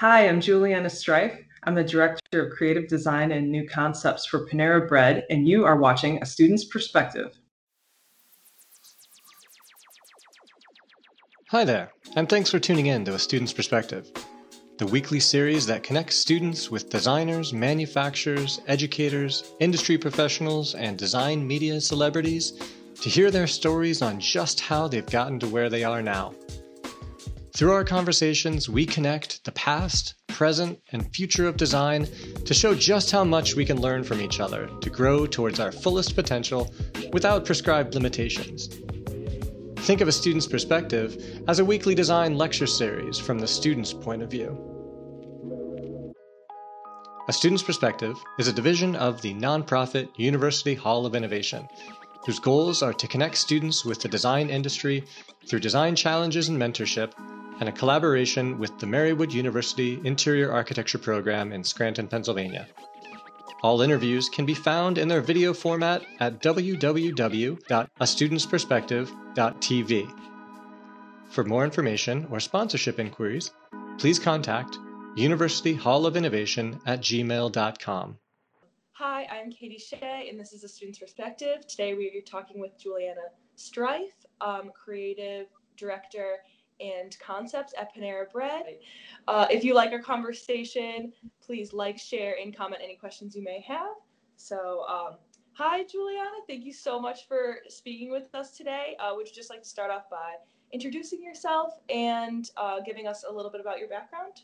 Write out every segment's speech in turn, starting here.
Hi, I'm Juliana Strieff. I'm the Director of Creative Design and New Concepts for Panera Bread, and you are watching A Student's Perspective. Hi there, and thanks for tuning in to A Student's Perspective, the weekly series that connects students with designers, manufacturers, educators, industry professionals, and design media celebrities to hear their stories on just how they've gotten to where they are now. Through our conversations, we connect the past, present, and future of design to show just how much we can learn from each other to grow towards our fullest potential without prescribed limitations. Think of a student's perspective as a weekly design lecture series from the student's point of view. A Student's Perspective is a division of the nonprofit University Hall of Innovation, whose goals are to connect students with the design industry through design challenges and mentorship and a collaboration with the Marywood University Interior Architecture Program in Scranton, Pennsylvania. All interviews can be found in their video format at www.astudentsperspective.tv. For more information or sponsorship inquiries, please contact University Hall of Innovation at gmail.com. Hi, I'm Katie Shea, and this is A Student's Perspective. Today we are talking with Juliana Strieff, um, creative director and concepts at Panera Bread. Uh, if you like our conversation, please like, share, and comment any questions you may have. So, um, hi, Juliana. Thank you so much for speaking with us today. Uh, would you just like to start off by introducing yourself and uh, giving us a little bit about your background?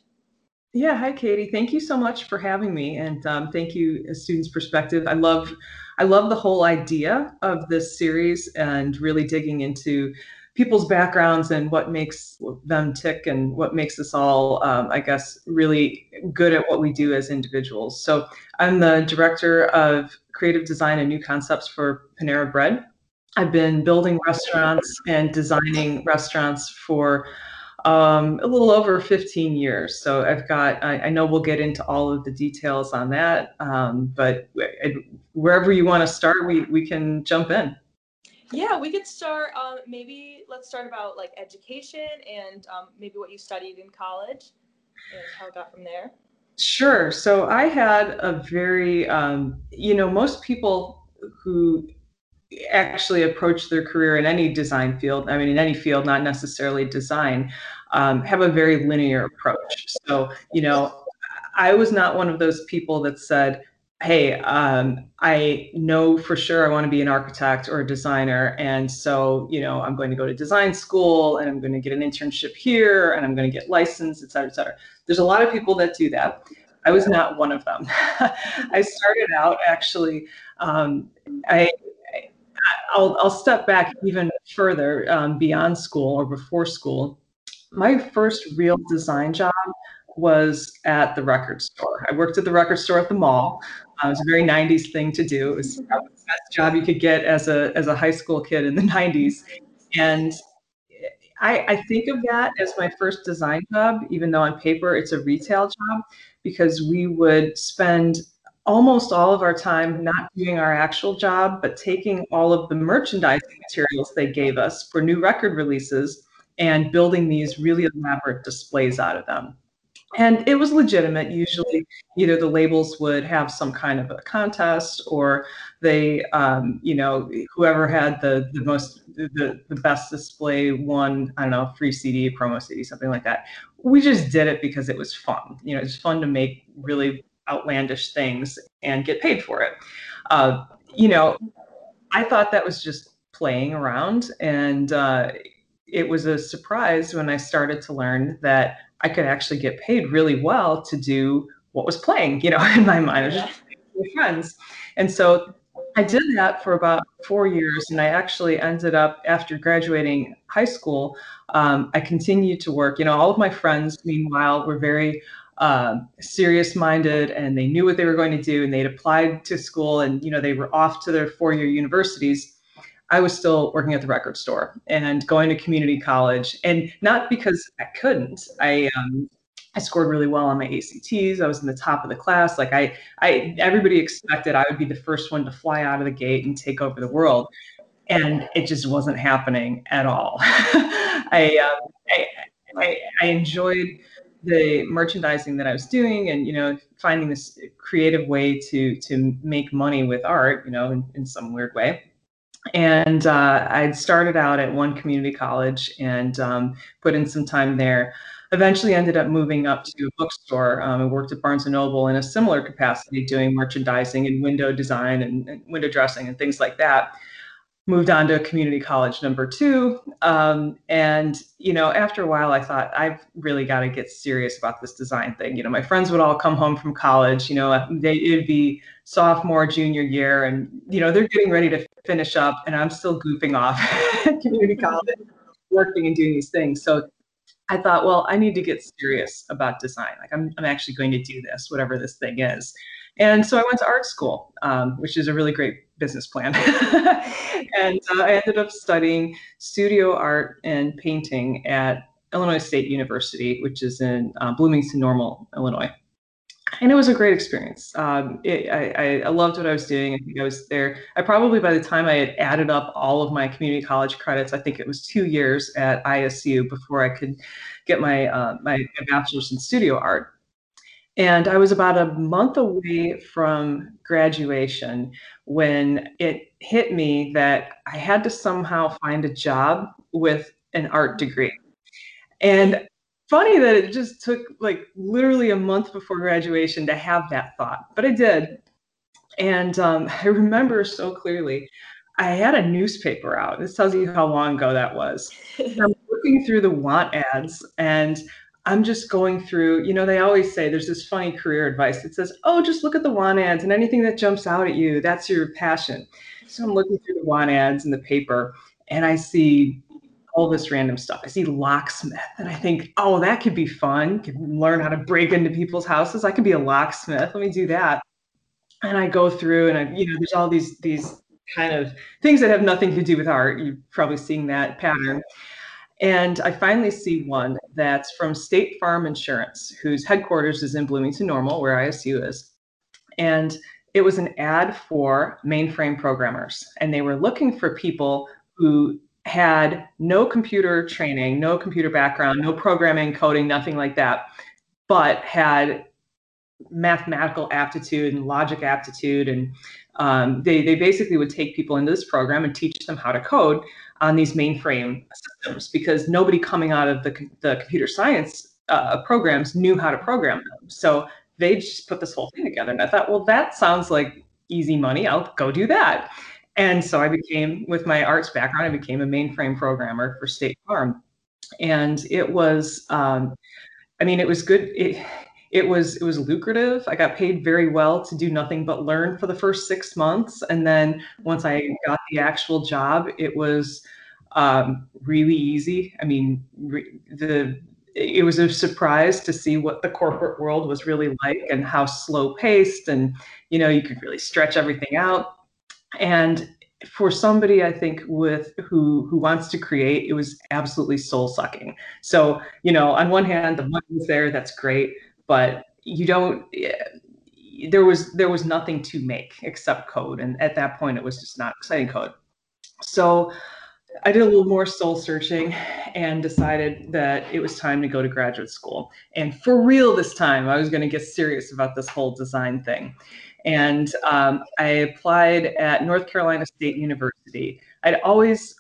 Yeah, hi Katie. Thank you so much for having me, and um, thank you, a student's perspective. I love, I love the whole idea of this series and really digging into people's backgrounds and what makes them tick and what makes us all, um, I guess, really good at what we do as individuals. So I'm the director of creative design and new concepts for Panera Bread. I've been building restaurants and designing restaurants for um, a little over 15 years. So I've got, I, I, know we'll get into all of the details on that, um, but wherever you want to start, we, we can jump in. Yeah, we could start. Um, maybe let's start about like education and um, maybe what you studied in college and how it got from there. Sure. So I had a very, um, you know, most people who actually approach their career in any design field, I mean, in any field, not necessarily design, um, have a very linear approach. So, you know, I was not one of those people that said, hey, um, I know for sure I want to be an architect or a designer. And so, you know, I'm going to go to design school and I'm going to get an internship here and I'm going to get licensed, et cetera, et cetera. There's a lot of people that do that. I was not one of them. I started out actually, um, I, I'll, I'll step back even further um, beyond school or before school. My first real design job was at the record store. I worked at the record store at the mall. Uh, it was a very 90s thing to do. It was the best job you could get as a, as a high school kid in the 90s. And I, I think of that as my first design job, even though on paper it's a retail job, because we would spend almost all of our time not doing our actual job, but taking all of the merchandising materials they gave us for new record releases and building these really elaborate displays out of them and it was legitimate. Usually either the labels would have some kind of a contest or they um, you know whoever had the the most the, the best display won i don't know free cd promo cd something like that. We just did it because it was fun. You know it's fun to make really outlandish things and get paid for it. Uh, you know i thought that was just playing around and uh, it was a surprise when i started to learn that I could actually get paid really well to do what was playing, you know, in my mind. I was just friends. And so I did that for about four years. And I actually ended up, after graduating high school, um, I continued to work. You know, all of my friends, meanwhile, were very uh, serious minded and they knew what they were going to do and they'd applied to school and, you know, they were off to their four year universities. I was still working at the record store and going to community college, and not because I couldn't. I um, I scored really well on my ACTs. I was in the top of the class. Like I, I everybody expected I would be the first one to fly out of the gate and take over the world, and it just wasn't happening at all. I, um, I, I, I enjoyed the merchandising that I was doing, and you know, finding this creative way to to make money with art, you know, in, in some weird way. And uh, I'd started out at one community college and um, put in some time there. Eventually, ended up moving up to a bookstore. Um, I worked at Barnes and Noble in a similar capacity, doing merchandising and window design and, and window dressing and things like that moved on to community college number two. Um, and, you know, after a while, I thought, I've really got to get serious about this design thing. You know, my friends would all come home from college, you know, they, it'd be sophomore, junior year, and, you know, they're getting ready to finish up, and I'm still goofing off at community college, working and doing these things. So I thought, well, I need to get serious about design. Like, I'm, I'm actually going to do this, whatever this thing is. And so I went to art school, um, which is a really great business plan. and uh, I ended up studying studio art and painting at Illinois State University, which is in uh, Bloomington Normal, Illinois. And it was a great experience. Um, it, I, I, loved what I was doing. I think I was there. I probably, by the time I had added up all of my community college credits, I think it was two years at ISU before I could get my, uh, my, my bachelor's in studio art. And I was about a month away from graduation when it hit me that I had to somehow find a job with an art degree. And funny that it just took like literally a month before graduation to have that thought, but I did. And um, I remember so clearly, I had a newspaper out. This tells you how long ago that was. I'm looking through the want ads and I'm just going through, you know, they always say there's this funny career advice that says, oh, just look at the want ads and anything that jumps out at you, that's your passion. So I'm looking through the want ads in the paper and I see all this random stuff. I see locksmith and I think, oh, that could be fun. Can learn how to break into people's houses. I could be a locksmith. Let me do that. And I go through and I, you know, there's all these these kind of things that have nothing to do with art. You're probably seeing that pattern. And I finally see one that's from State Farm Insurance, whose headquarters is in Bloomington Normal, where ISU is. And it was an ad for mainframe programmers. And they were looking for people who had no computer training, no computer background, no programming, coding, nothing like that, but had mathematical aptitude and logic aptitude. And um, they, they basically would take people into this program and teach them how to code on these mainframe systems because nobody coming out of the, the computer science uh, programs knew how to program them. So they just put this whole thing together. And I thought, well, that sounds like easy money. I'll go do that. And so I became, with my arts background, I became a mainframe programmer for State Farm. And it was, um, I mean, it was good. It was it was lucrative. I got paid very well to do nothing but learn for the first six months, and then once I got the actual job, it was um, really easy. I mean, re- the it was a surprise to see what the corporate world was really like and how slow paced, and you know you could really stretch everything out. And for somebody I think with who who wants to create, it was absolutely soul sucking. So you know, on one hand, the money was there, that's great but you don't there was there was nothing to make except code. And at that point it was just not exciting code. So i did a little more soul searching and decided that it was time to go to graduate school. And for real this time i was going to get serious about this whole design thing. And um, i applied at north carolina state university. I'd always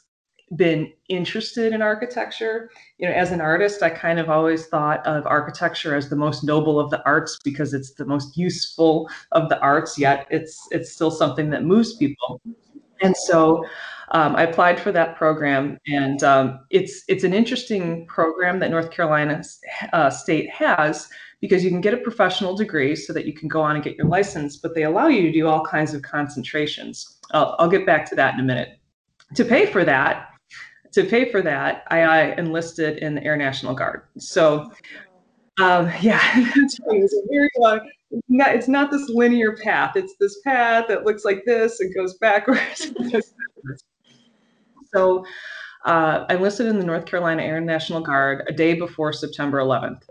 been interested in architecture. You know, as an artist, I kind of always thought of architecture as the most noble of the arts because it's the most useful of the arts, yet it's it's still something that moves people. And so um, I applied for that program, and um, it's it's an interesting program that North Carolina uh, State has because you can get a professional degree so that you can go on and get your license, but they allow you to do all kinds of concentrations. I'll, I'll get back to that in a minute. To pay for that, to pay for that, I, I enlisted in the Air National Guard. So, um, yeah. It's very long. Not, it's not this linear path. It's this path that looks like this and goes backwards. so, uh, I enlisted in the North Carolina Air National Guard a day before September 11th,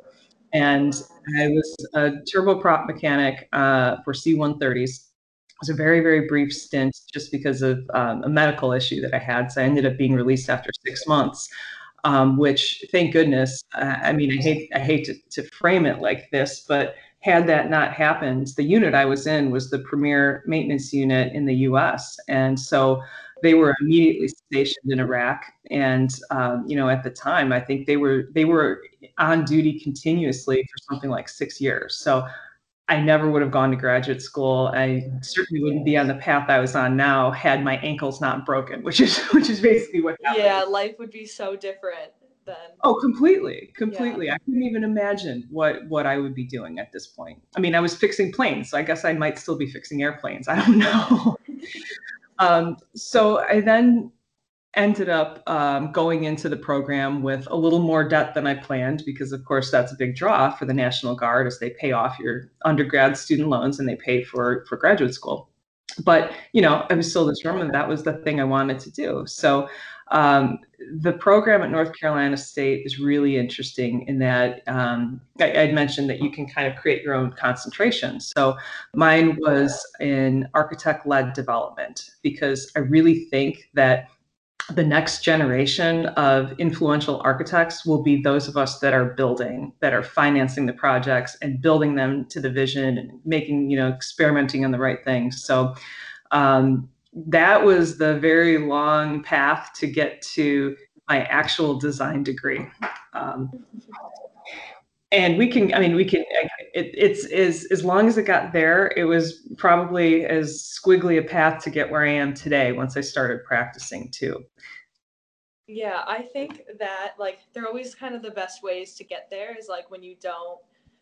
and I was a turboprop mechanic uh, for C-130s was a very very brief stint just because of um, a medical issue that I had. So I ended up being released after six months. um, which thank goodness. I mean, I hate I hate to, to frame it like this, but had that not happened, the unit I was in was the premier maintenance unit in the U.S. And so they were immediately stationed in Iraq. And um, you know, at the time, I think they were they were on duty continuously for something like six years. So I never would have gone to graduate school. I certainly wouldn't be on the path I was on now had my ankles not broken, which is which is basically what happened. Yeah, life would be so different then. Oh, completely, completely. Yeah. I couldn't even imagine what what I would be doing at this point. I mean, I was fixing planes, so I guess I might still be fixing airplanes. I don't know. Um, so I then ended up um, going into the program with a little more debt than I planned because, of course, that's a big draw for the National Guard as they pay off your undergrad student loans and they pay for for graduate school. But you know, I was still determined that was the thing I wanted to do. So um, the program at North Carolina State is really interesting in that um, I, would mentioned that you can kind of create your own concentration. So mine was in architect led development because I really think that the next generation of influential architects will be those of us that are building that are financing the projects and building them to the vision and making you know experimenting on the right things so um, that was the very long path to get to my actual design degree. Um, and we can, I mean, we can, it, it's as, as long as it got there, it was probably as squiggly a path to get where I am today once I started practicing too. Yeah, I think that like they're always kind of the best ways to get there is like when you don't,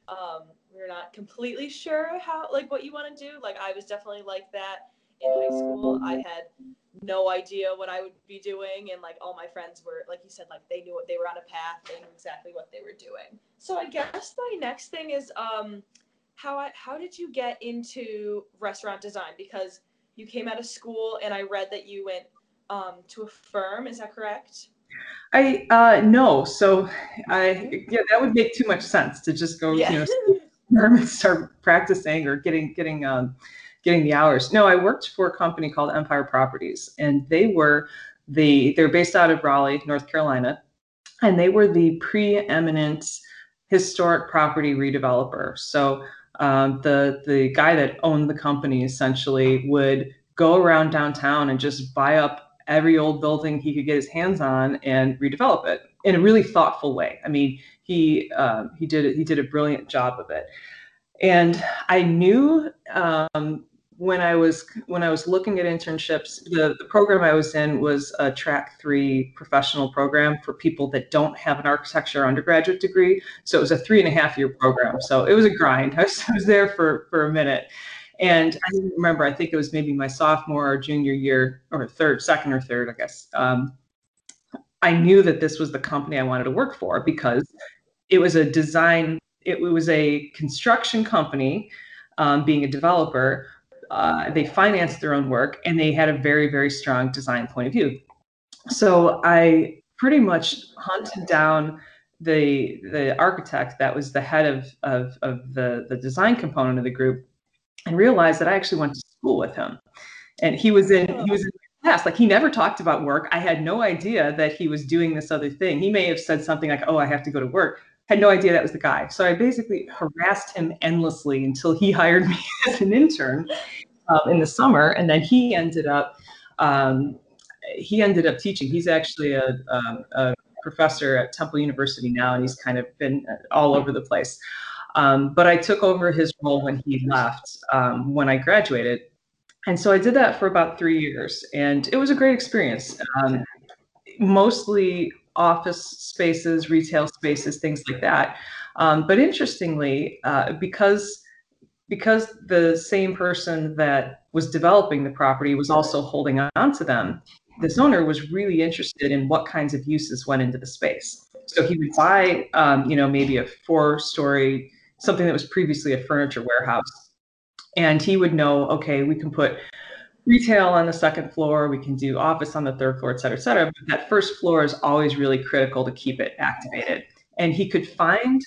um, you're not completely sure how, like what you want to do. Like I was definitely like that in high school, I had no idea what I would be doing, and like all my friends were, like you said, like they knew what they were on a path, they knew exactly what they were doing. So I guess my next thing is, um, how I, how did you get into restaurant design? Because you came out of school, and I read that you went um, to a firm. Is that correct? I uh, no. So I yeah, that would make too much sense to just go yeah. you know and start practicing or getting getting um, getting the hours. No, I worked for a company called Empire Properties, and they were the they're based out of Raleigh, North Carolina, and they were the preeminent historic property redeveloper. So um, the the guy that owned the company essentially would go around downtown and just buy up every old building he could get his hands on and redevelop it in a really thoughtful way. I mean, he um, he did he did a brilliant job of it. And I knew um, when I was when I was looking at internships, the, the program I was in was a track three professional program for people that don't have an architecture undergraduate degree. So it was a three and a half year program. So it was a grind. I was, I was there for for a minute. And I remember, I think it was maybe my sophomore or junior year, or third, second or third, I guess. Um, I knew that this was the company I wanted to work for because it was a design, it, was a construction company, um, being a developer, uh, they financed their own work and they had a very very strong design point of view. So i pretty much hunted down the the architect that was the head of of, of the the design component of the group and realized that i actually went to school with him. And he was in he was in class. Like he never talked about work. I had no idea that he was doing this other thing. He may have said something like oh i have to go to work had no idea that was the guy. So I basically harassed him endlessly until he hired me as an intern um, in the summer, and then he ended up um, he ended up teaching. He's actually a, a, a, professor at Temple University now, and he's kind of been all over the place. Um, but I took over his role when he left um, when I graduated, and so I did that for about three years, and it was a great experience. Um, mostly office spaces, retail spaces, things like that. Um, but interestingly, uh, because because the same person that was developing the property was also holding on to them, this owner was really interested in what kinds of uses went into the space. So he would buy, um, you know, maybe a four-story something that was previously a furniture warehouse, and he would know, okay, we can put retail on the second floor, we can do office on the third floor, et cetera, et cetera. But that first floor is always really critical to keep it activated. And he could find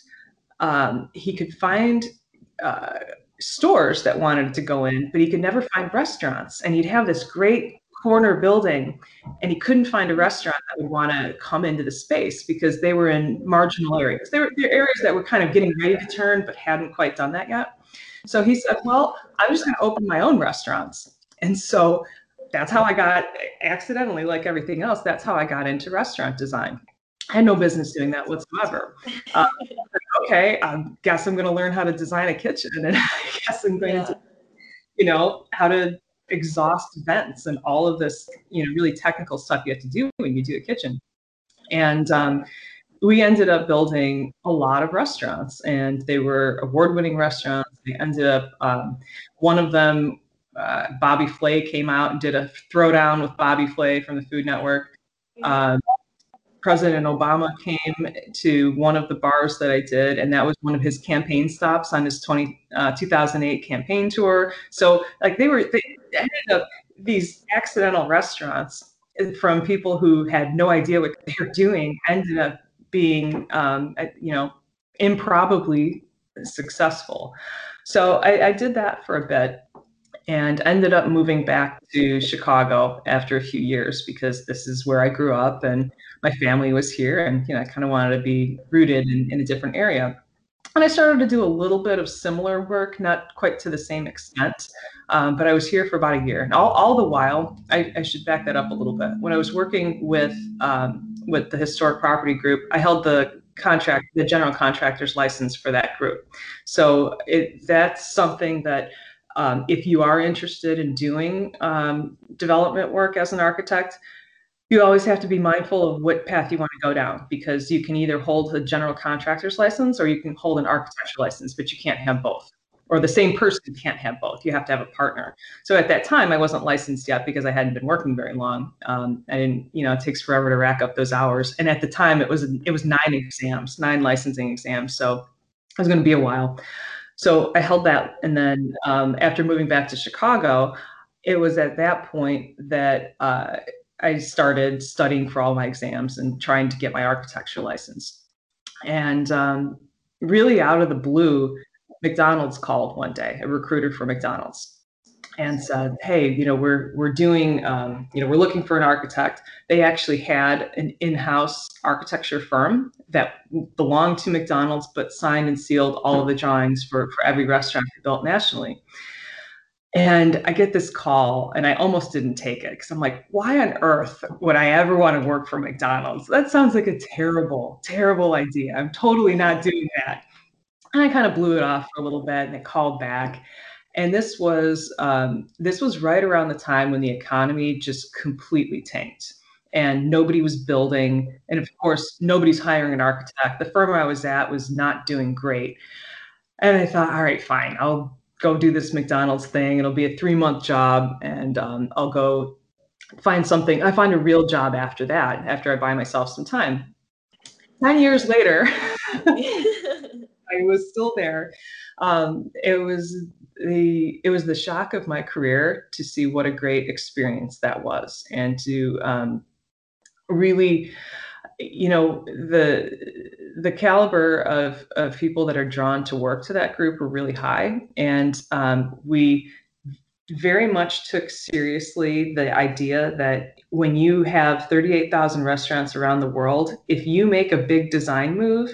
um, he could find uh, stores that wanted to go in, but he could never find restaurants. And he'd have this great corner building and he couldn't find a restaurant that would want to come into the space because they were in marginal areas. They were, they were areas that were kind of getting ready to turn but hadn't quite done that yet. So he said, Well, I'm just going to open my own restaurants. And so that's how I got accidentally, like everything else, that's how I got into restaurant design. I had no business doing that whatsoever. Um, okay, I guess I'm going to learn how to design a kitchen, and I guess I'm going yeah. to, you know, how to exhaust vents and all of this, you know, really technical stuff you have to do when you do a kitchen. And um, we ended up building a lot of restaurants, and they were award-winning restaurants. They ended up um, one of them. Uh, Bobby Flay came out and did a throwdown with Bobby Flay from the Food Network. Um, President Obama came to one of the bars that I did, and that was one of his campaign stops on his 20, uh, 2008 campaign tour. So, like, they were they ended up these accidental restaurants from people who had no idea what they were doing ended up being, um, you know, improbably successful. So I, I did that for a bit and ended up moving back to Chicago after a few years because this is where I grew up and my family was here and you know I kind of wanted to be rooted in, in a different area. And I started to do a little bit of similar work, not quite to the same extent, um, but I was here for about a year. And all, all the while, I, I, should back that up a little bit. When I was working with um, with the historic property group, I held the contract, the general contractor's license for that group. So it, that's something that um, if you are interested in doing um, development work as an architect, you always have to be mindful of what path you want to go down because you can either hold a general contractor's license or you can hold an architecture license, but you can't have both. Or the same person can't have both. You have to have a partner. So at that time, I wasn't licensed yet because I hadn't been working very long. Um, I didn't, you know, it takes forever to rack up those hours. And at the time, it was it was nine exams, nine licensing exams. So it was going to be a while. So I held that, and then um, after moving back to Chicago, it was at that point that uh, I started studying for all my exams and trying to get my architecture license. And um, really, out of the blue, McDonald's called one day, a recruiter for McDonald's, and said, "Hey, you know, we're we're doing, um, you know, we're looking for an architect." They actually had an in-house architecture firm that belonged to McDonald's, but signed and sealed all of the drawings for for every restaurant built nationally. And I get this call, and I almost didn't take it because I'm like, why on earth would I ever want to work for McDonald's? That sounds like a terrible, terrible idea. I'm totally not doing that. And I kind of blew it off for a little bit, and it called back. And this was um, this was right around the time when the economy just completely tanked, and nobody was building, and of course, nobody's hiring an architect. The firm I was at was not doing great. And I thought, all right, fine, I'll go do this McDonald's thing. It'll be a three month job, and um, I'll go find something. I find a real job after that, after I buy myself some time. 10 years later, I was still there. Um, it was the it was the shock of my career to see what a great experience that was, and to um, really you know the the caliber of of people that are drawn to work to that group are really high and um, we very much took seriously the idea that when you have 38,000 restaurants around the world if you make a big design move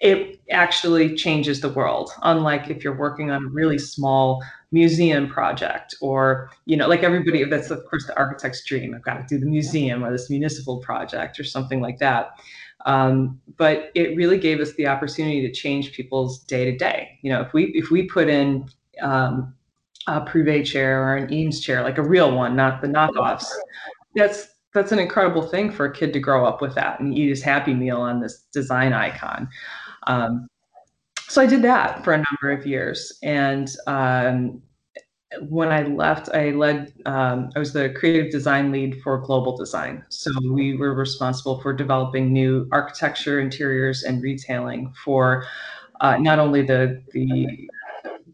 it actually changes the world unlike if you're working on a really small museum project or you know like everybody that's of course the architect's dream. I've got to do the museum or this municipal project or something like that. Um, but it really gave us the opportunity to change people's day to day. You know if we if we put in um, a Prouvé chair or an eames chair like a real one not the knockoffs that's that's an incredible thing for a kid to grow up with that and eat his happy meal on this design icon um, so I did that for a number of years. And um, when I left, I led, um, I was the creative design lead for global design. So we were responsible for developing new architecture, interiors, and retailing for uh, not only the, the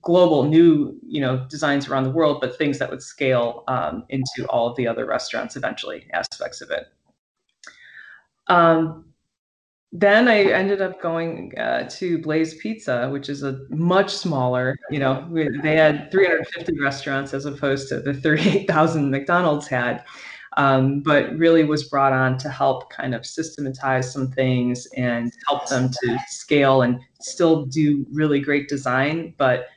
global new you know designs around the world but things that would scale um, into all of the other restaurants eventually aspects of it um, then I ended up going uh, to Blaze Pizza, which is a much smaller, you know, they had 350 restaurants as opposed to the 38,000 McDonald's had. Um, but really was brought on to help kind of systematize some things and help them to scale and still do really great design, but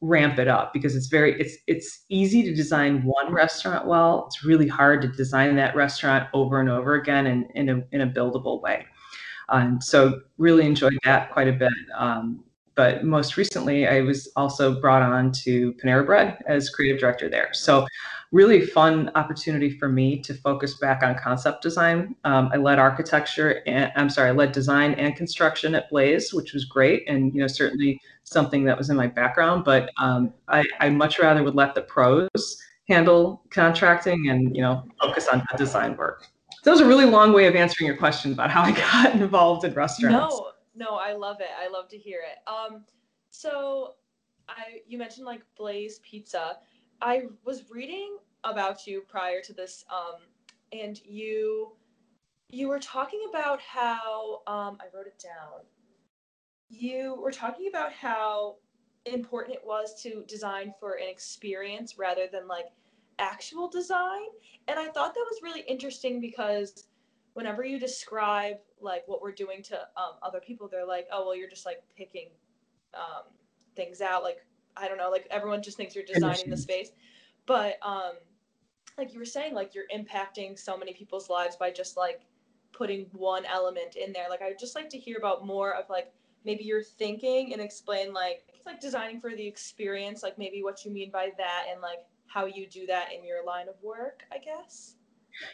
ramp it up because it's very it's it's easy to design one restaurant well. It's really hard to design that restaurant over and over again in, in a in a buildable way. Um, so really enjoyed that quite a bit. Um, but most recently, I was also brought on to Panera Bread as creative director there. So really fun opportunity for me to focus back on concept design. Um, I led architecture and I'm sorry, I led design and construction at Blaze, which was great, and you know certainly something that was in my background. But um, I, I much rather would let the pros handle contracting and you know focus on the design work. That was a really long way of answering your question about how I got involved in restaurants. No, no, I love it. I love to hear it. Um, so I you mentioned like Blaze Pizza. I was reading about you prior to this, um, and you you were talking about how um, I wrote it down. You were talking about how important it was to design for an experience rather than like actual design. And I thought that was really interesting because whenever you describe like what we're doing to um, other people, they're like, oh, well, you're just like picking um, things out. Like, I don't know, like everyone just thinks you're designing the space. But um, like you were saying, like you're impacting so many people's lives by just like putting one element in there. Like, I'd just like to hear about more of like maybe your thinking and explain like, it's like designing for the experience, like maybe what you mean by that and like how you do that in your line of work, I guess?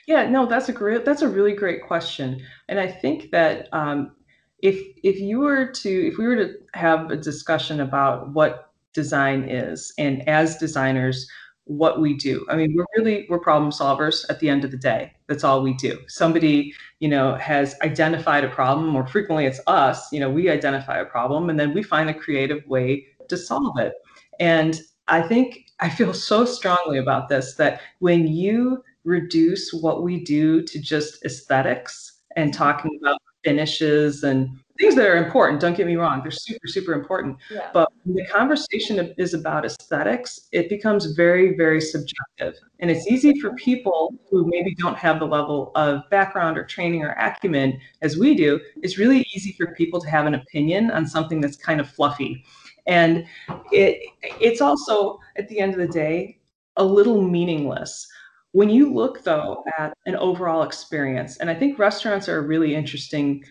Yeah, no, that's a great, that's a really great question. And I think that um, if if you were to if we were to have a discussion about what design is, and as designers, what we do. I mean, we're really we're problem solvers at the end of the day. That's all we do. Somebody, you know, has identified a problem, More frequently it's us, you know, we identify a problem and then we find a creative way to solve it. And I think I feel so strongly about this that when you reduce what we do to just aesthetics and talking about finishes and things that are important, don't get me wrong, they're super, super important. Yeah. But when the conversation is about aesthetics, it becomes very, very subjective. And it's easy for people who maybe don't have the level of background or training or acumen as we do, it's really easy for people to have an opinion on something that's kind of fluffy. And it it's also at the end of the day a little meaningless. When you look though at an overall experience, and I think restaurants are a really interesting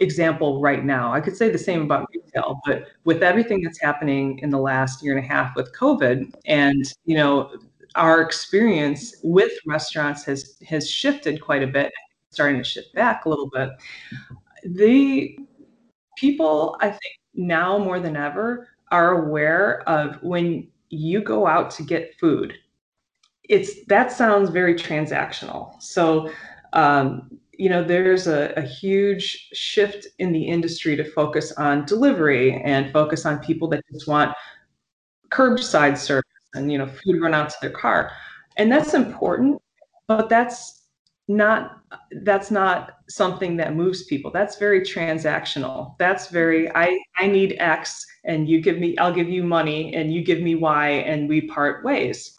example right now. I could say the same about retail, but with everything that's happening in the last year and a half with COVID, and you know, our experience with restaurants has has shifted quite a bit, starting to shift back a little bit. The people, I think, now more than ever are aware of when you go out to get food it's that sounds very transactional so um, you know there's a, a, huge shift in the industry to focus on delivery and focus on people that just want curbside service and you know food run out to their car. And that's important but that's not that's not something that moves people. That's very transactional. That's very i i need x and you give me i'll give you money and you give me y and we part ways.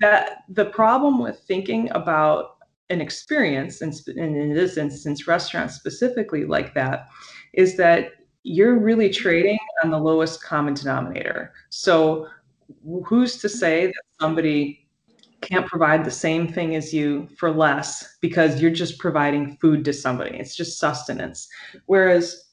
That the problem with thinking about an experience and, in this instance restaurants specifically like that is that you're really trading on the lowest common denominator so who's to say that somebody can't provide the same thing as you for less because you're just providing food to somebody. It's just sustenance. Whereas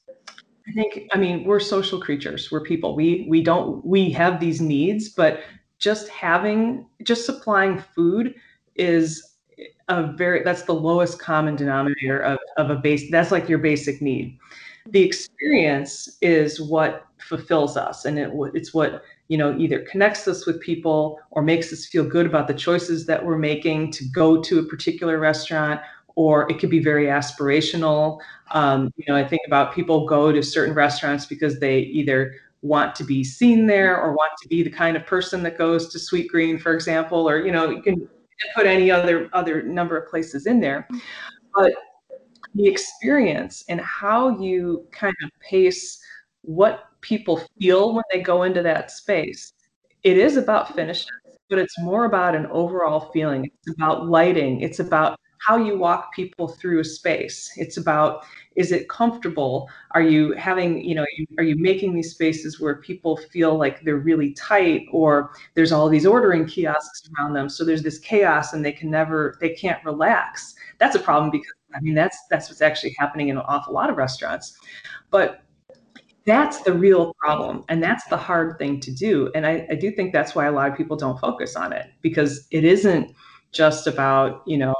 I think, I mean, we're social creatures. We're people. We we don't we have these needs, but just having just supplying food is a very that's the lowest common denominator of, of a base that's like your basic need. The experience is what fulfills us and it, it's what you know either connects us with people or makes us feel good about the choices that we're making to go to a particular restaurant or it could be very aspirational. Um, you know i think about people go to certain restaurants because they either want to be seen there or want to be the kind of person that goes to Sweetgreen for example or you know you can put any other other number of places in there but the experience and how you kind of pace what people feel when they go into that space. It is about finishes, but it's more about an overall feeling. It's about lighting. It's about how you walk people through a space. It's about is it comfortable? Are you having, you know, are you making these spaces where people feel like they're really tight or there's all these ordering kiosks around them. So there's this chaos and they can never, they can't relax. That's a problem because I mean, that's, that's what's actually happening in an awful lot of restaurants. But that's the real problem and that's the hard thing to do and I, I, do think that's why a lot of people don't focus on it because it isn't just about you know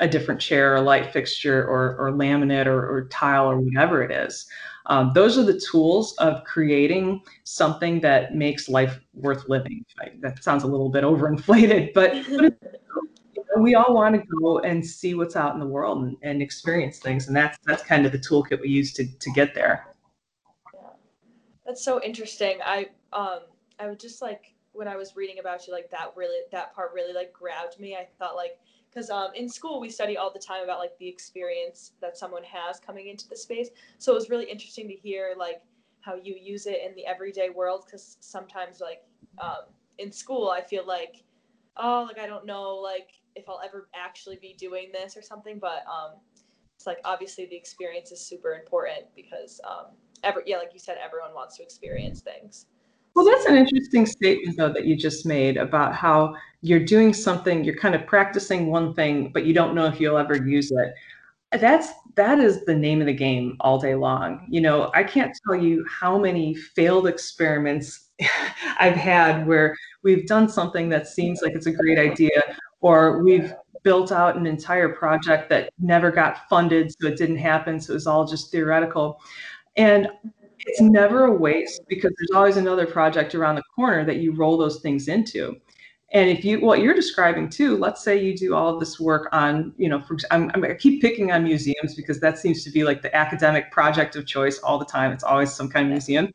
a different chair or light fixture or, or laminate or, or tile or whatever it is. Um, those are the tools of creating something that makes life worth living. That sounds a little bit overinflated but, we all want to go and see what's out in the world and, and experience things and that's that's kind of the toolkit we use to, to get there. That's so interesting. I um I would just like when I was reading about you, like that really that part really like grabbed me. I thought like because um, in school we study all the time about like the experience that someone has coming into the space. So it was really interesting to hear like how you use it in the everyday world. Because sometimes like um, in school I feel like oh like I don't know like if I'll ever actually be doing this or something. But um, it's like obviously the experience is super important because um, ever yeah like you said everyone wants to experience things well that's an interesting statement though that you just made about how you're doing something you're kind of practicing one thing but you don't know if you'll ever use it. That's that is the name of the game all day long. You know i can't tell you how many failed experiments i've had where we've done something that seems like it's a great idea or we've built out an entire project that never got funded so it didn't happen so it was all just theoretical. And it's never a waste because there's always another project around the corner that you roll those things into. And if you, what you're describing too, let's say you do all of this work on, you know, for, I'm, I'm, i keep picking on museums because that seems to be like the academic project of choice all the time. It's always some kind of museum.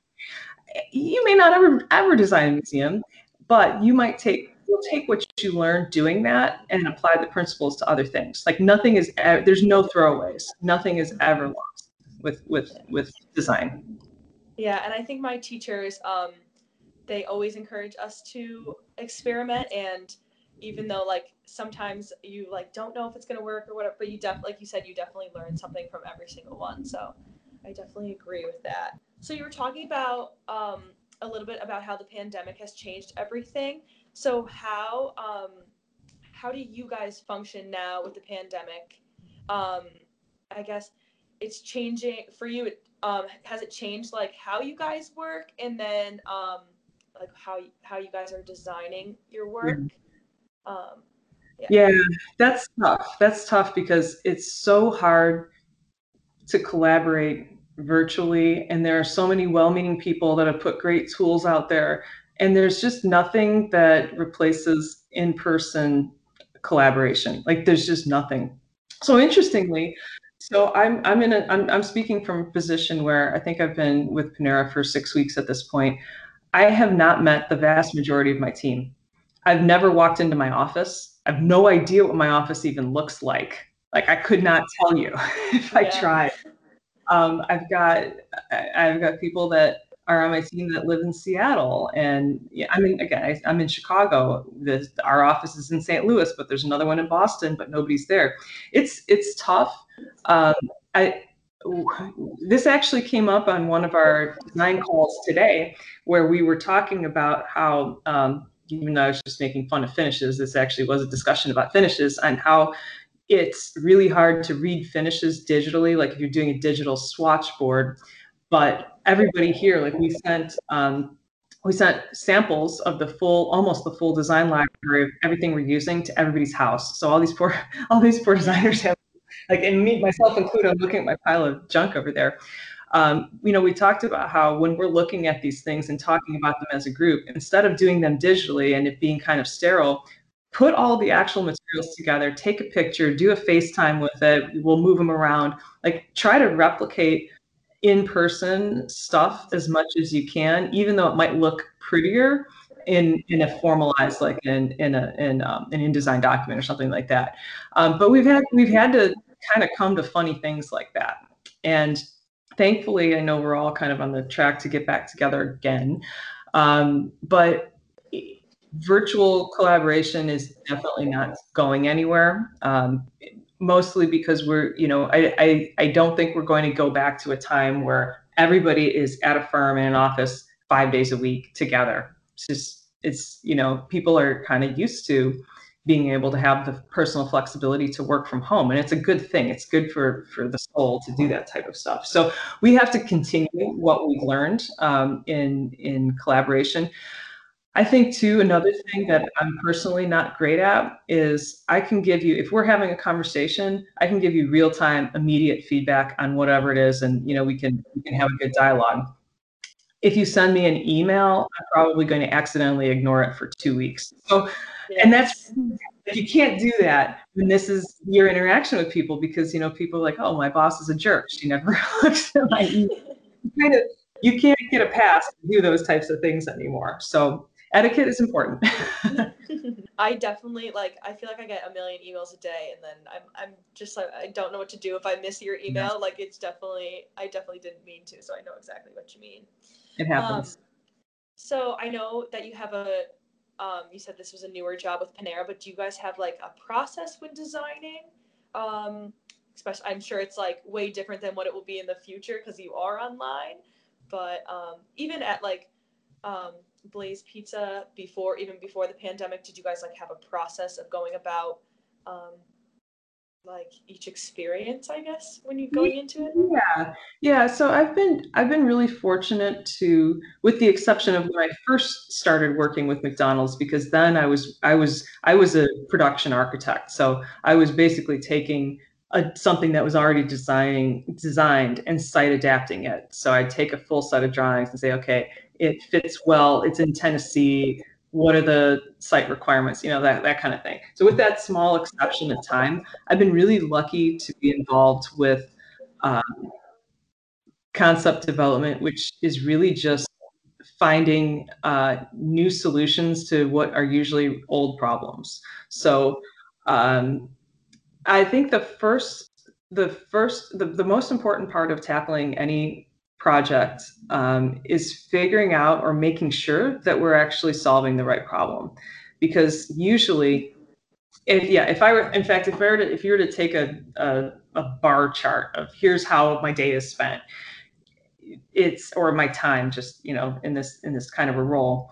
You may not ever, ever design a museum, but you might take, you'll take what you learned doing that and apply the principles to other things. Like nothing is, there's no throwaways. Nothing is ever lost with with with design. Yeah, and I think my teachers, um, they always encourage us to experiment and even though like sometimes you like don't know if it's gonna work or whatever, but you def like you said, you definitely learn something from every single one. So I definitely agree with that. So you were talking about um, a little bit about how the pandemic has changed everything. So how um, how do you guys function now with the pandemic? Um, I guess it's changing for you. Um, has it changed like how you guys work, and then um, like how how you guys are designing your work? Um, yeah. yeah, that's tough. That's tough because it's so hard to collaborate virtually, and there are so many well-meaning people that have put great tools out there, and there's just nothing that replaces in-person collaboration. Like there's just nothing. So interestingly, so I'm I'm in a I'm I'm speaking from a position where I think I've been with Panera for six weeks at this point. I have not met the vast majority of my team. I've never walked into my office. I have no idea what my office even looks like. Like I could not tell you if I yeah. tried. Um, I've got I've got people that are on my team that live in Seattle, and yeah, I mean, again, I, am in Chicago. Our office is in St. Louis, but there's another one in Boston, but nobody's there. It's it's tough. Um, I this actually came up on one of our design calls today, where we were talking about how. Um, even though I was just making fun of finishes, this actually was a discussion about finishes and how it's really hard to read finishes digitally. Like if you're doing a digital swatch board, but everybody here, like we sent, um, we sent samples of the full, almost the full design library of everything we're using to everybody's house. So all these poor, all these poor designers have, like, and me, myself included, I'm looking at my pile of junk over there. Um, you know, we talked about how when we're looking at these things and talking about them as a group, instead of doing them digitally and it being kind of sterile, put all the actual materials together, take a picture, do a FaceTime with it. We'll move them around. Like try to replicate in-person stuff as much as you can, even though it might look prettier in in a formalized like in in a in um, an InDesign document or something like that. Um, but we've had we've had to kind of come to funny things like that. And thankfully, I know we're all kind of on the track to get back together again. Um, but virtual collaboration is definitely not going anywhere. Um, mostly because we're, you know, I, I, I don't think we're going to go back to a time where everybody is at a firm in an office five days a week together. It's just, it's, you know, people are kind of used to being able to have the personal flexibility to work from home and it's a good thing. It's good for for the soul to do that type of stuff. So we have to continue what we've learned um, in in collaboration i think too mm-hmm. another thing that i'm personally not great at is i can give you if we're having a conversation i can give you real time immediate feedback on whatever it is and you know we can we can have a good dialogue. If you send me an email i'm probably going to accidentally ignore it for two weeks. So and that's if you can't do that when this is your interaction with people because you know people are like oh my boss is a jerk. She never looks at my email kind of you can't get a pass to do those types of things anymore. So etiquette is important i definitely like i feel like i get a million emails a day and then i'm i'm just like i don't know what to do if i miss your email yeah. like it's definitely i definitely didn't mean to so i know exactly what you mean it happens um, so i know that you have a um, you said this was a newer job with Panera, but do you guys have like a process when designing? Um, especially, I'm sure it's like way different than what it will be in the future because you are online. But um, even at like um, Blaze Pizza before, even before the pandemic, did you guys like have a process of going about um, like each experience i guess when you're going into it? Yeah. Yeah so i've been i've been really fortunate to with the exception of when i first started working with mcdonald's because then i was i was i was a production architect. So i was basically taking a, something that was already designing designed and site adapting it. So i'd take a full set of drawings and say okay it fits well it's in tennessee what are the site requirements you know that, that kind of thing. So with that small exception of time i've been really lucky to be involved with um, concept development which is really just finding uh, new solutions to what are usually old problems. So um, i think the first the first the, the most important part of tackling any project um, is figuring out or making sure that we're actually solving the right problem. Because usually if yeah if i were in fact if i were to if you were to take a, a, a bar chart of here's how my day is spent it's or my time just you know in this in this kind of a role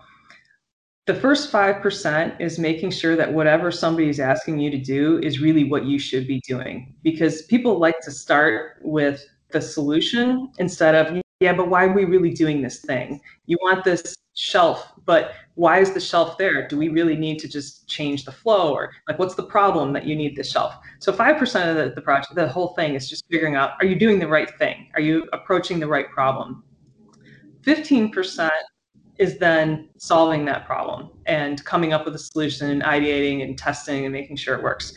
the first 5% is making sure that whatever somebody's asking you to do is really what you should be doing. Because people like to start with the solution instead of yeah but why are we really doing this thing? You want this shelf but why is the shelf there? Do we really need to just change the flow? Or like what's the problem that you need the shelf? So 5% of the, the project the whole thing is just figuring out are you doing the right thing? Are you approaching the right problem? 15% is then solving that problem and coming up with a solution and ideating and testing and making sure it works.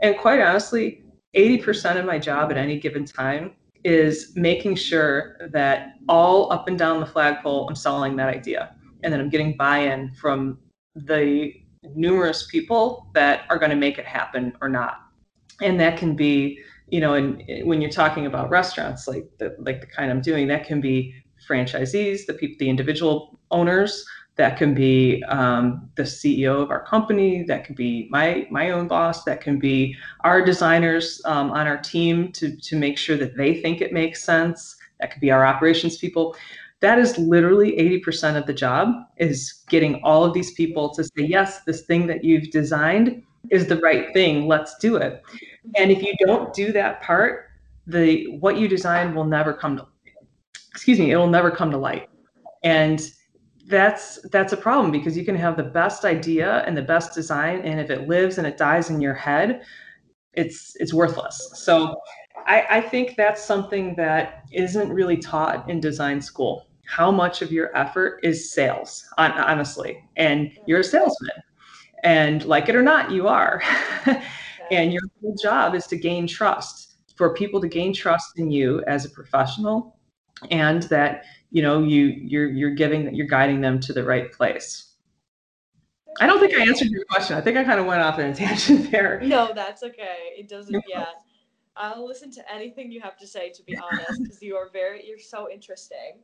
And quite honestly 80% of my job at any given time is making sure that all up and down the flagpole, I'm selling that idea. And then I'm getting buy in from the numerous people that are going to make it happen or not. And that can be, you know, and eh, when you're talking about restaurants like the, like the kind I'm doing, that can be franchisees, the people, the individual owners, that can be um, the CEO of our company. That can be my my own boss. That can be our designers um, on our team to to make sure that they think it makes sense. That could be our operations people. That is literally 80% of the job is getting all of these people to say, yes, this thing that you've designed is the right thing. Let's do it. And if you don't do that part, the what you design will never come to excuse me, it will never come to light. And that's that's a problem because you can have the best idea and the best design and if it lives and it dies in your head it's it's worthless. So I, I think that's something that isn't really taught in design school. How much of your effort is sales honestly and you're a salesman and like it or not you are. And your whole job is to gain trust for people to gain trust in you as a professional and that you know you you're you're giving you're guiding them to the right place i don't think i answered your question i think i kind of went off in a tangent there no that's okay it doesn't yeah I'll listen to anything you have to say. To be honest, because you are very, you're so interesting.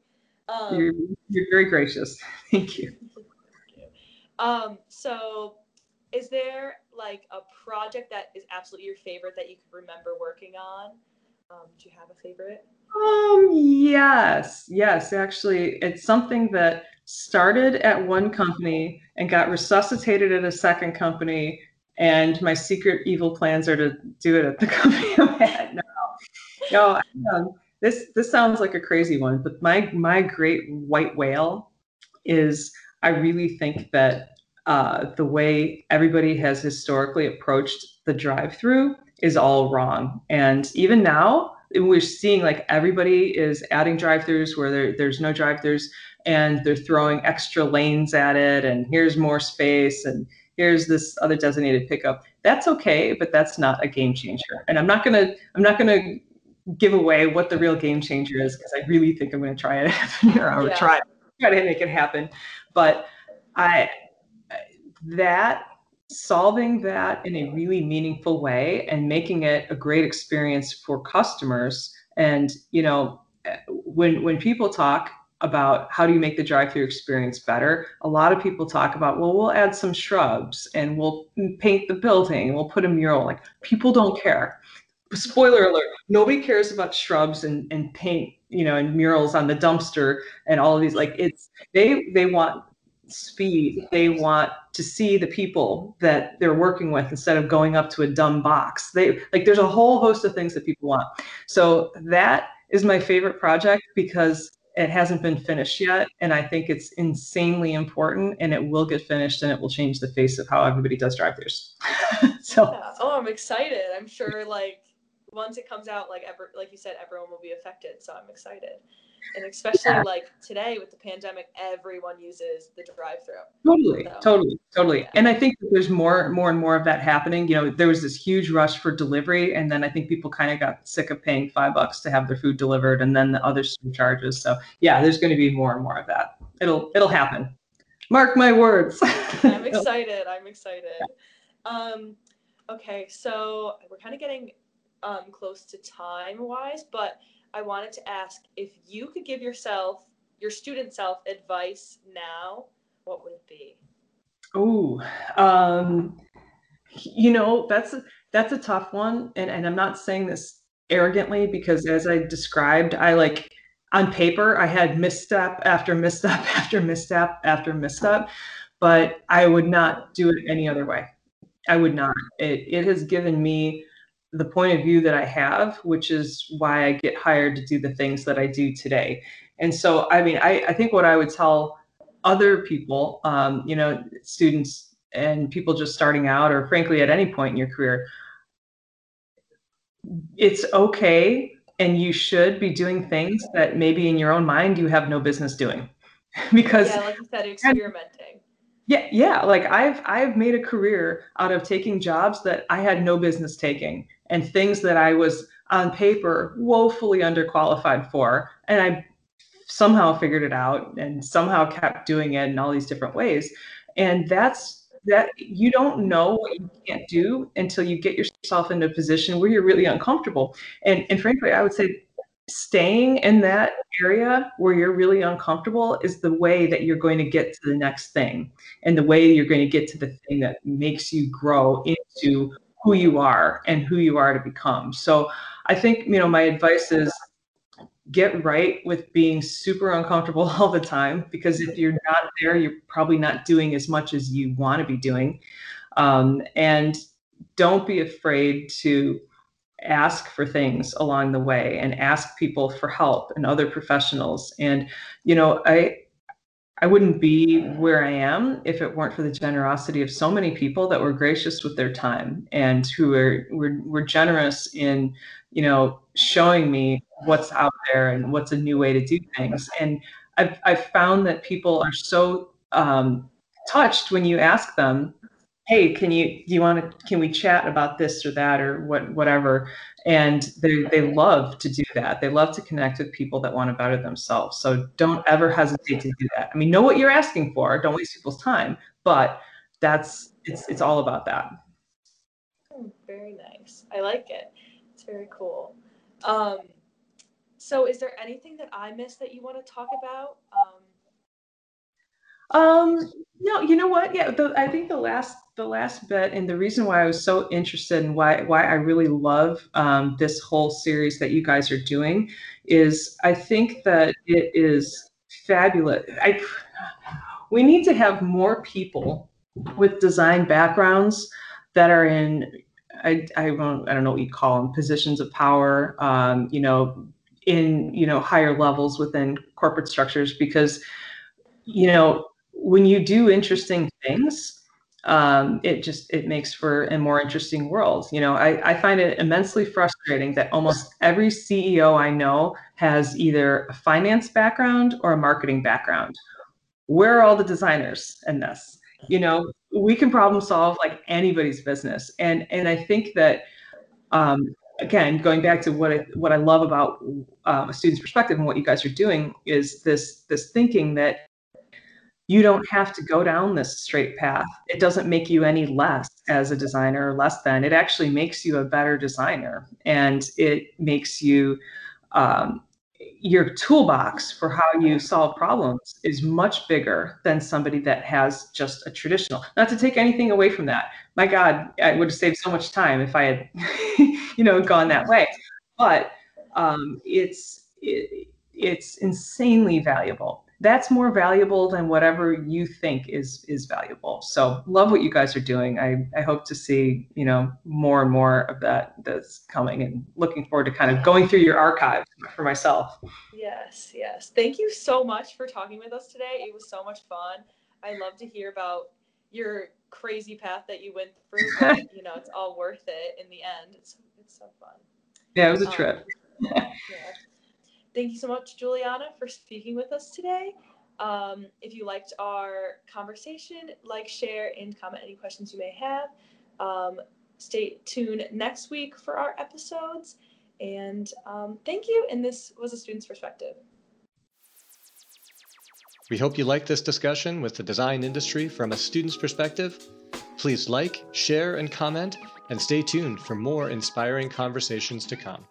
Um, you're, you're very gracious. Thank you. Um, so, is there like a project that is absolutely your favorite that you can remember working on? Um, do you have a favorite? Um, yes, yes. Actually, it's something that started at one company and got resuscitated at a second company. And my secret evil plans are to do it at the company I'm at now. No, um, this this sounds like a crazy one, but my my great white whale is I really think that uh, the way everybody has historically approached the drive-through is all wrong. And even now, we're seeing like everybody is adding drive-throughs where there, there's no drive-throughs, and they're throwing extra lanes at it, and here's more space, and here's this other designated pickup. That's okay, but that's not a game changer. And I'm not gonna I'm not gonna give away what the real game changer is because I really think I'm gonna try it or yeah. try try to make it happen. But I that solving that in a really meaningful way and making it a great experience for customers. And you know when when people talk about how do you make the drive-through experience better a lot of people talk about well we'll add some shrubs and we'll paint the building and we'll put a mural. Like people don't care. Spoiler alert nobody cares about shrubs and, and paint you know and murals on the dumpster and all of these. Like it's they they want speed. They want to see the people that they're working with instead of going up to a dumb box. They like there's a whole host of things that people want. So that is my favorite project because it hasn't been finished yet and i think it's insanely important and it will get finished and it will change the face of how everybody does drive-throughs so yeah. oh i'm excited. I'm sure like once it comes out like ever like you said everyone will be affected so i'm excited and especially yeah. like today with the pandemic everyone uses the drive through totally so, totally totally. yeah. and i think there's more more and more of that happening. You know there was this huge rush for delivery and then i think people kind of got sick of paying five bucks to have their food delivered and then the other charges so yeah there's going to be more and more of that. It'll it'll happen. Mark my words. I'm excited i'm excited. Um okay so we're kind of getting um close to time wise but I wanted to ask if you could give yourself, your student self, advice now, what would it be? Oh, um, you know, that's a, that's a tough one, and and I'm not saying this arrogantly because as I described, I like on paper I had misstep after misstep after misstep after misstep, but I would not do it any other way. I would not. It it has given me the point of view that I have, which is why I get hired to do the things that I do today. And so, I mean, I, I think what I would tell other people, um, you know, students and people just starting out, or frankly, at any point in your career, it's okay and you should be doing things that maybe in your own mind you have no business doing. Because yeah like you said experimenting. yeah yeah like i've i've made a career out of taking jobs that i had no business taking and things that I was on paper woefully underqualified for. And I somehow figured it out and somehow kept doing it in all these different ways. And that's that you don't know what you can't do until you get yourself into a position where you're really uncomfortable. And and frankly, I would say staying in that area where you're really uncomfortable is the way that you're going to get to the next thing and the way you're going to get to the thing that makes you grow into who you are and who you are to become. So I think, you know, my advice is get right with being super uncomfortable all the time because if you're not there, you're probably not doing as much as you want to be doing. Um, and don't be afraid to ask for things along the way and ask people for help and other professionals. And, you know, I, I wouldn't be where I am if it weren't for the generosity of so many people that were gracious with their time and who were were, were generous in, you know, showing me what's out there and what's a new way to do things. And I've I've found that people are so um, touched when you ask them, "Hey, can you do you want to can we chat about this or that or what whatever?" and they, they love to do that. They love to connect with people that want to better themselves. So don't ever hesitate to do that. I mean know what you're asking for. Don't waste people's time. But that's it's it's all about that. Hmm, very nice. I like it. It's very cool. Um, so, is there anything that I missed that you want to talk about? Um, um no, you know what? Yeah, the, I think the last the last bit and the reason why I was so interested in why why I really love um, this whole series that you guys are doing is I think that it is fabulous. I we need to have more people with design backgrounds that are in I, I don't I don't know what you call them positions of power um, you know in you know higher levels within corporate structures because you know when you do interesting things um, it just it makes for a more interesting world. You know I, I find it immensely frustrating that almost every ceo i know has either a finance background or a marketing background. Where are all the designers in this? You know we can problem solve like anybody's business. And and i think that um, again going back to what I, what I love about um, a student's perspective and what you guys are doing is this this thinking that you don't have to go down this straight path. It doesn't make you any less as a designer or less than. It actually makes you a better designer and it makes you um, your toolbox for how you solve problems is much bigger than somebody that has just a traditional. Not to take anything away from that. My god i would have saved so much time if i had you know gone that way. But um, it's it, it's insanely valuable that's more valuable than whatever you think is is valuable. So love what you guys are doing. I, I hope to see, you know, more and more of that that's coming and looking forward to kind of going through your archive for myself. Yes, yes. Thank you so much for talking with us today. It was so much fun. I love to hear about your crazy path that you went through, but you know, it's all worth it in the end. It's it's so fun. Yeah, it was a trip. Um, yeah. Thank you so much, Juliana, for speaking with us today. Um, if you liked our conversation, like, share, and comment any questions you may have. Um, stay tuned next week for our episodes. And um, thank you. And this was a student's perspective. We hope you liked this discussion with the design industry from a student's perspective. Please like, share, and comment, and stay tuned for more inspiring conversations to come.